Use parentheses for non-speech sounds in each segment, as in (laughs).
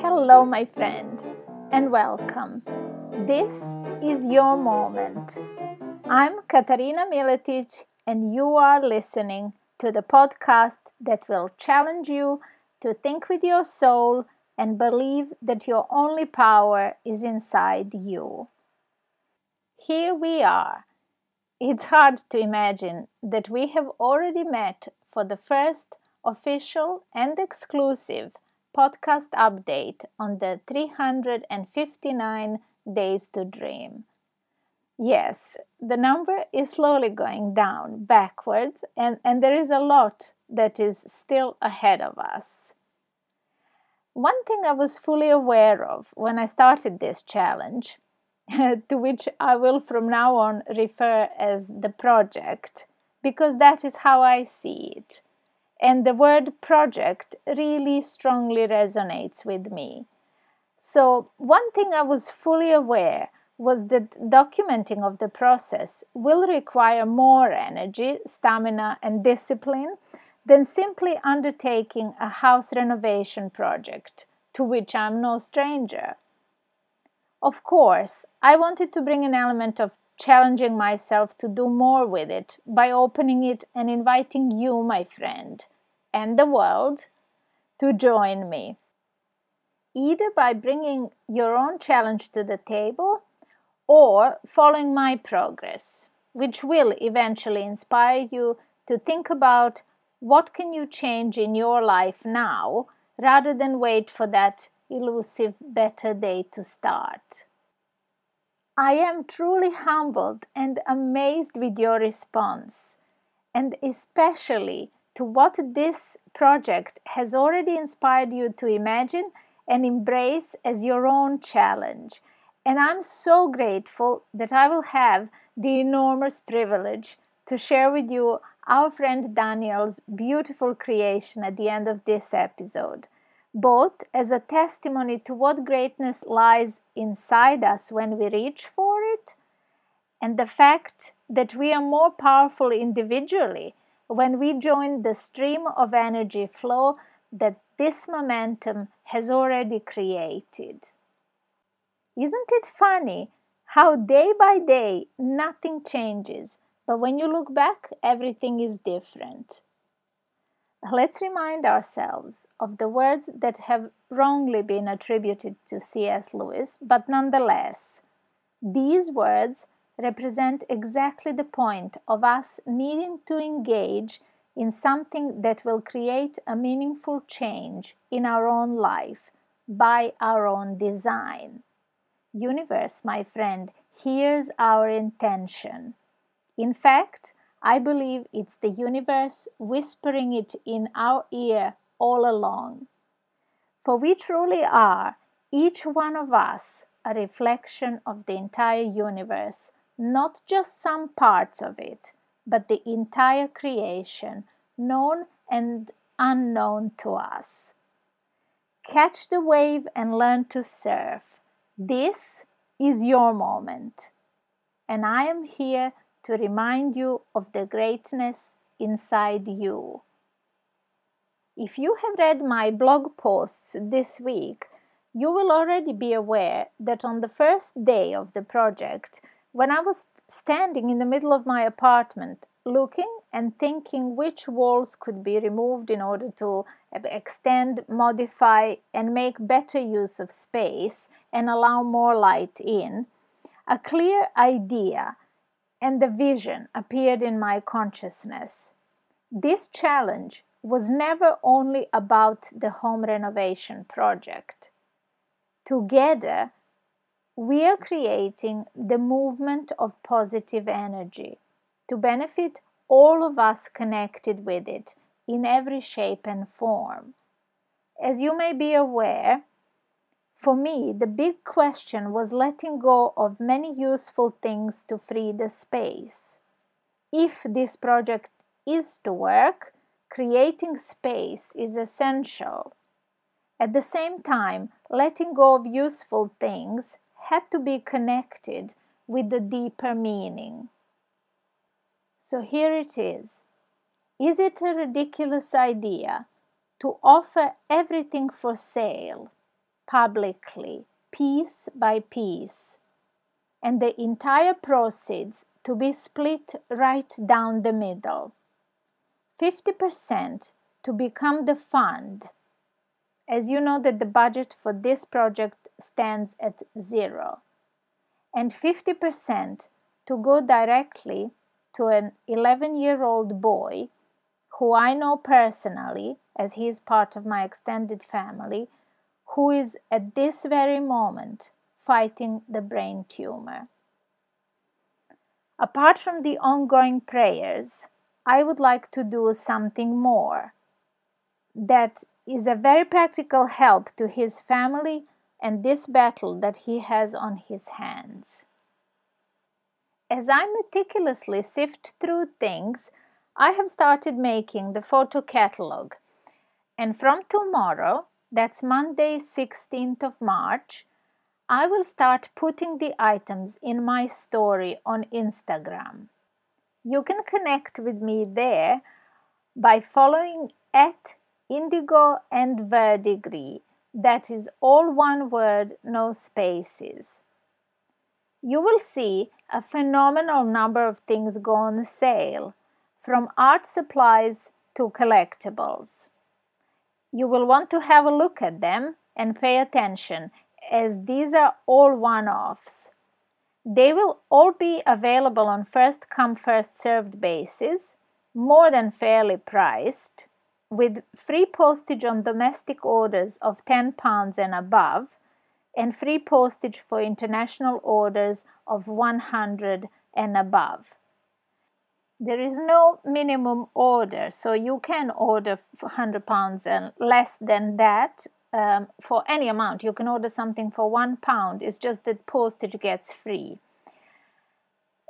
Hello, my friend, and welcome. This is your moment. I'm Katarina Miletic, and you are listening to the podcast that will challenge you to think with your soul and believe that your only power is inside you. Here we are. It's hard to imagine that we have already met for the first official and exclusive podcast update on the 359 Days to Dream. Yes, the number is slowly going down backwards, and, and there is a lot that is still ahead of us. One thing I was fully aware of when I started this challenge, (laughs) to which I will from now on refer as the project, because that is how I see it and the word project really strongly resonates with me. So, one thing I was fully aware was that documenting of the process will require more energy, stamina, and discipline than simply undertaking a house renovation project, to which I'm no stranger. Of course, I wanted to bring an element of challenging myself to do more with it by opening it and inviting you, my friend, and the world to join me. Either by bringing your own challenge to the table or following my progress, which will eventually inspire you to think about what can you change in your life now rather than wait for that elusive better day to start. I am truly humbled and amazed with your response, and especially to what this project has already inspired you to imagine and embrace as your own challenge. And I'm so grateful that I will have the enormous privilege to share with you our friend Daniel's beautiful creation at the end of this episode, both as a testimony to what greatness lies inside us when we reach for it, and the fact that we are more powerful individually when we join the stream of energy flow that this momentum has already created. Isn't it funny how day by day nothing changes, but when you look back, everything is different? Let's remind ourselves of the words that have wrongly been attributed to C.S. Lewis, but nonetheless, these words represent exactly the point of us needing to engage in something that will create a meaningful change in our own life by our own design. Universe, my friend, here's our intention. In fact, I believe it's the universe whispering it in our ear all along. For we truly are, each one of us, a reflection of the entire universe not just some parts of it, but the entire creation, known and unknown to us. Catch the wave and learn to surf. This is your moment. And I am here to remind you of the greatness inside you. If you have read my blog posts this week, you will already be aware that on the first day of the project, when I was standing in the middle of my apartment, looking and thinking which walls could be removed in order to extend, modify, and make better use of space and allow more light in, a clear idea and the vision appeared in my consciousness. This challenge was never only about the home renovation project. Together, we are creating the movement of positive energy to benefit all of us connected with it in every shape and form. As you may be aware, for me, the big question was letting go of many useful things to free the space. If this project is to work, creating space is essential. At the same time, letting go of useful things had to be connected with the deeper meaning. So here it is. Is it a ridiculous idea to offer everything for sale? Publicly, piece by piece, and the entire proceeds to be split right down the middle. 50% to become the fund. As you know that the budget for this project stands at zero. And 50% to go directly to an 11 year old boy who I know personally, as he is part of my extended family, who is at this very moment fighting the brain tumor. Apart from the ongoing prayers, I would like to do something more that is a very practical help to his family and this battle that he has on his hands. As I meticulously sift through things, I have started making the photo catalog. And from tomorrow, that's Monday, 16th of March, I will start putting the items in my story on Instagram. You can connect with me there by following at indigo and verdigris. That is all one word, no spaces. You will see a phenomenal number of things go on sale, from art supplies to collectibles. You will want to have a look at them and pay attention as these are all one offs. They will all be available on first come, first served basis, more than fairly priced, with free postage on domestic orders of £10 and above, and free postage for international orders of 100 and above. There is no minimum order, so you can order 100 pounds and less than that um, for any amount. You can order something for one pound, it's just that postage gets free.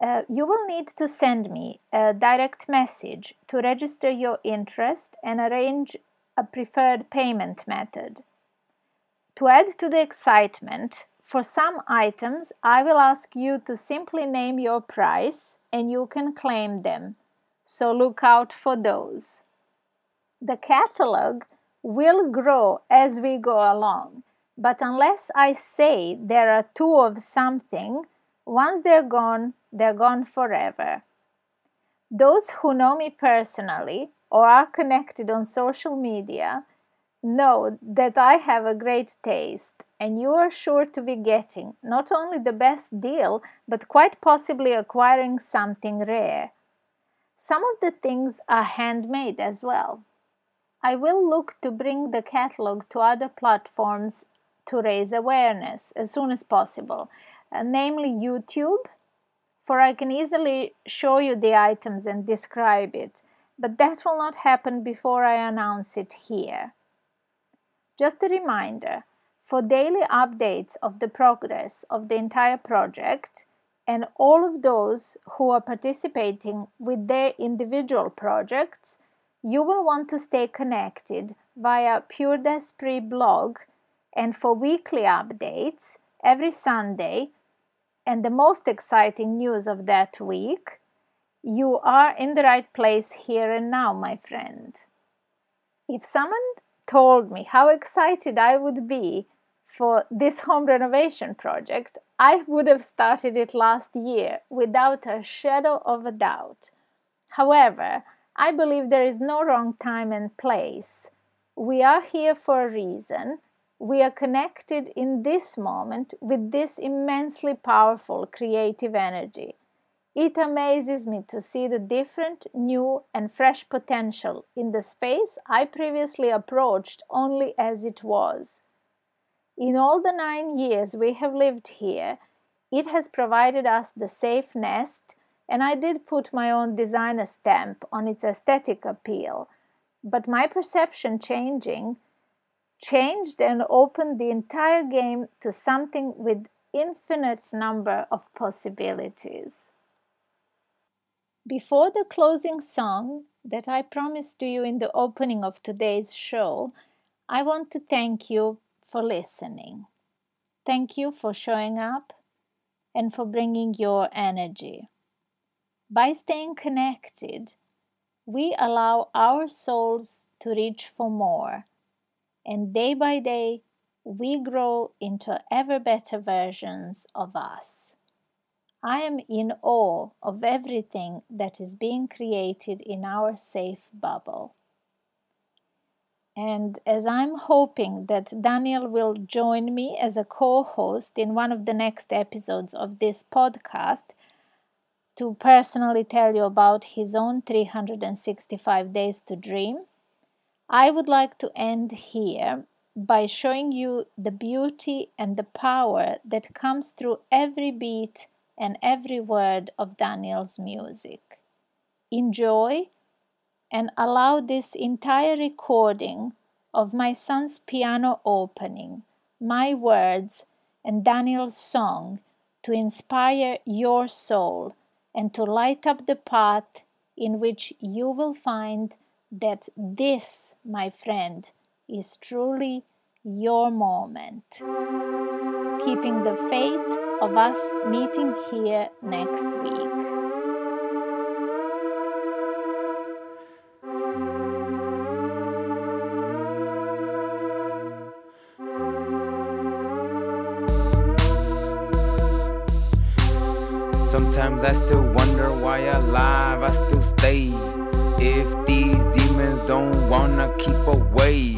Uh, you will need to send me a direct message to register your interest and arrange a preferred payment method. To add to the excitement, for some items, I will ask you to simply name your price and you can claim them. So look out for those. The catalog will grow as we go along. But unless I say there are two of something, once they're gone, they're gone forever. Those who know me personally or are connected on social media know that I have a great taste, and you are sure to be getting not only the best deal, but quite possibly acquiring something rare. Some of the things are handmade as well. I will look to bring the catalog to other platforms to raise awareness as soon as possible, uh, namely YouTube, for I can easily show you the items and describe it, but that will not happen before I announce it here. Just a reminder for daily updates of the progress of the entire project and all of those who are participating with their individual projects, you will want to stay connected via Pure D'Esprit blog and for weekly updates every Sunday and the most exciting news of that week, you are in the right place here and now, my friend. If someone told me how excited I would be for this home renovation project, I would have started it last year without a shadow of a doubt. However, I believe there is no wrong time and place. We are here for a reason. We are connected in this moment with this immensely powerful creative energy. It amazes me to see the different, new, and fresh potential in the space I previously approached only as it was. In all the nine years we have lived here, it has provided us the safe nest and I did put my own designer stamp on its aesthetic appeal. But my perception changing changed and opened the entire game to something with infinite number of possibilities. Before the closing song that I promised to you in the opening of today's show, I want to thank you for listening. Thank you for showing up and for bringing your energy. By staying connected, we allow our souls to reach for more, and day by day, we grow into ever better versions of us. I am in awe of everything that is being created in our safe bubble. And as I'm hoping that Daniel will join me as a co host in one of the next episodes of this podcast to personally tell you about his own 365 days to dream, I would like to end here by showing you the beauty and the power that comes through every beat and every word of Daniel's music. Enjoy and allow this entire recording of my son's piano opening, my words, and Daniel's song to inspire your soul and to light up the path in which you will find that this, my friend, is truly your moment. Keeping the faith of us meeting here next week. I still wonder why alive I still stay. If these demons don't wanna keep away,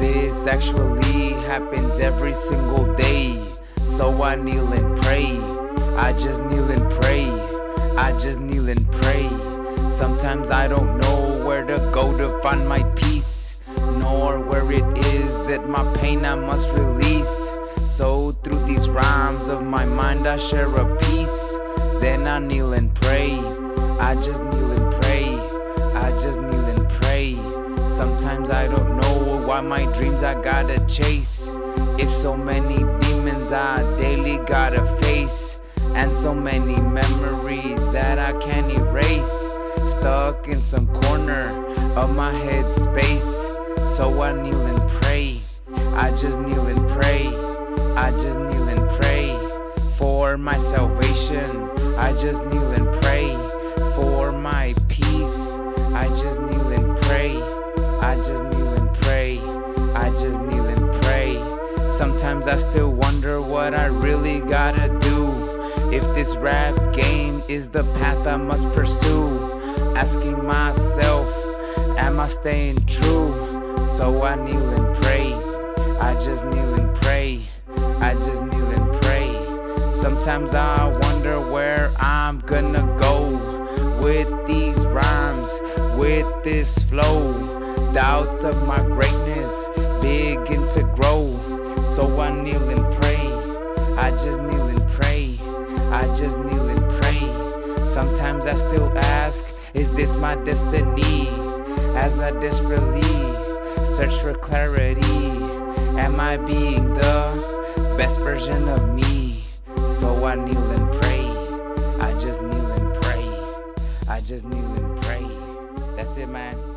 this actually happens every single day. So I kneel and pray. I just kneel and pray. I just kneel and pray. Sometimes I don't know where to go to find my peace, nor where it is that my pain I must release. So through these rhymes of my mind I share a piece. Then I kneel and pray. I just kneel and pray. I just kneel and pray. Sometimes I don't know why my dreams I gotta chase. If so many demons I daily gotta face. And so many memories that I can't erase. Stuck in some corner of my head space. So I kneel and pray. I just kneel and pray. I just kneel and pray for my salvation. I just kneel and pray for my peace. I just kneel and pray. I just kneel and pray. I just kneel and pray. Sometimes I still wonder what I really gotta do. If this rap game is the path I must pursue. Asking myself, am I staying true? So I kneel and pray. I just kneel and pray. I just kneel and pray. Sometimes I wonder where I'm gonna go with these rhymes, with this flow. Doubts of my greatness begin to grow. So I kneel and pray. I just kneel and pray. I just kneel and pray. Sometimes I still ask, is this my destiny? As I desperately search for clarity, am I being the best version of me? So I kneel it, man.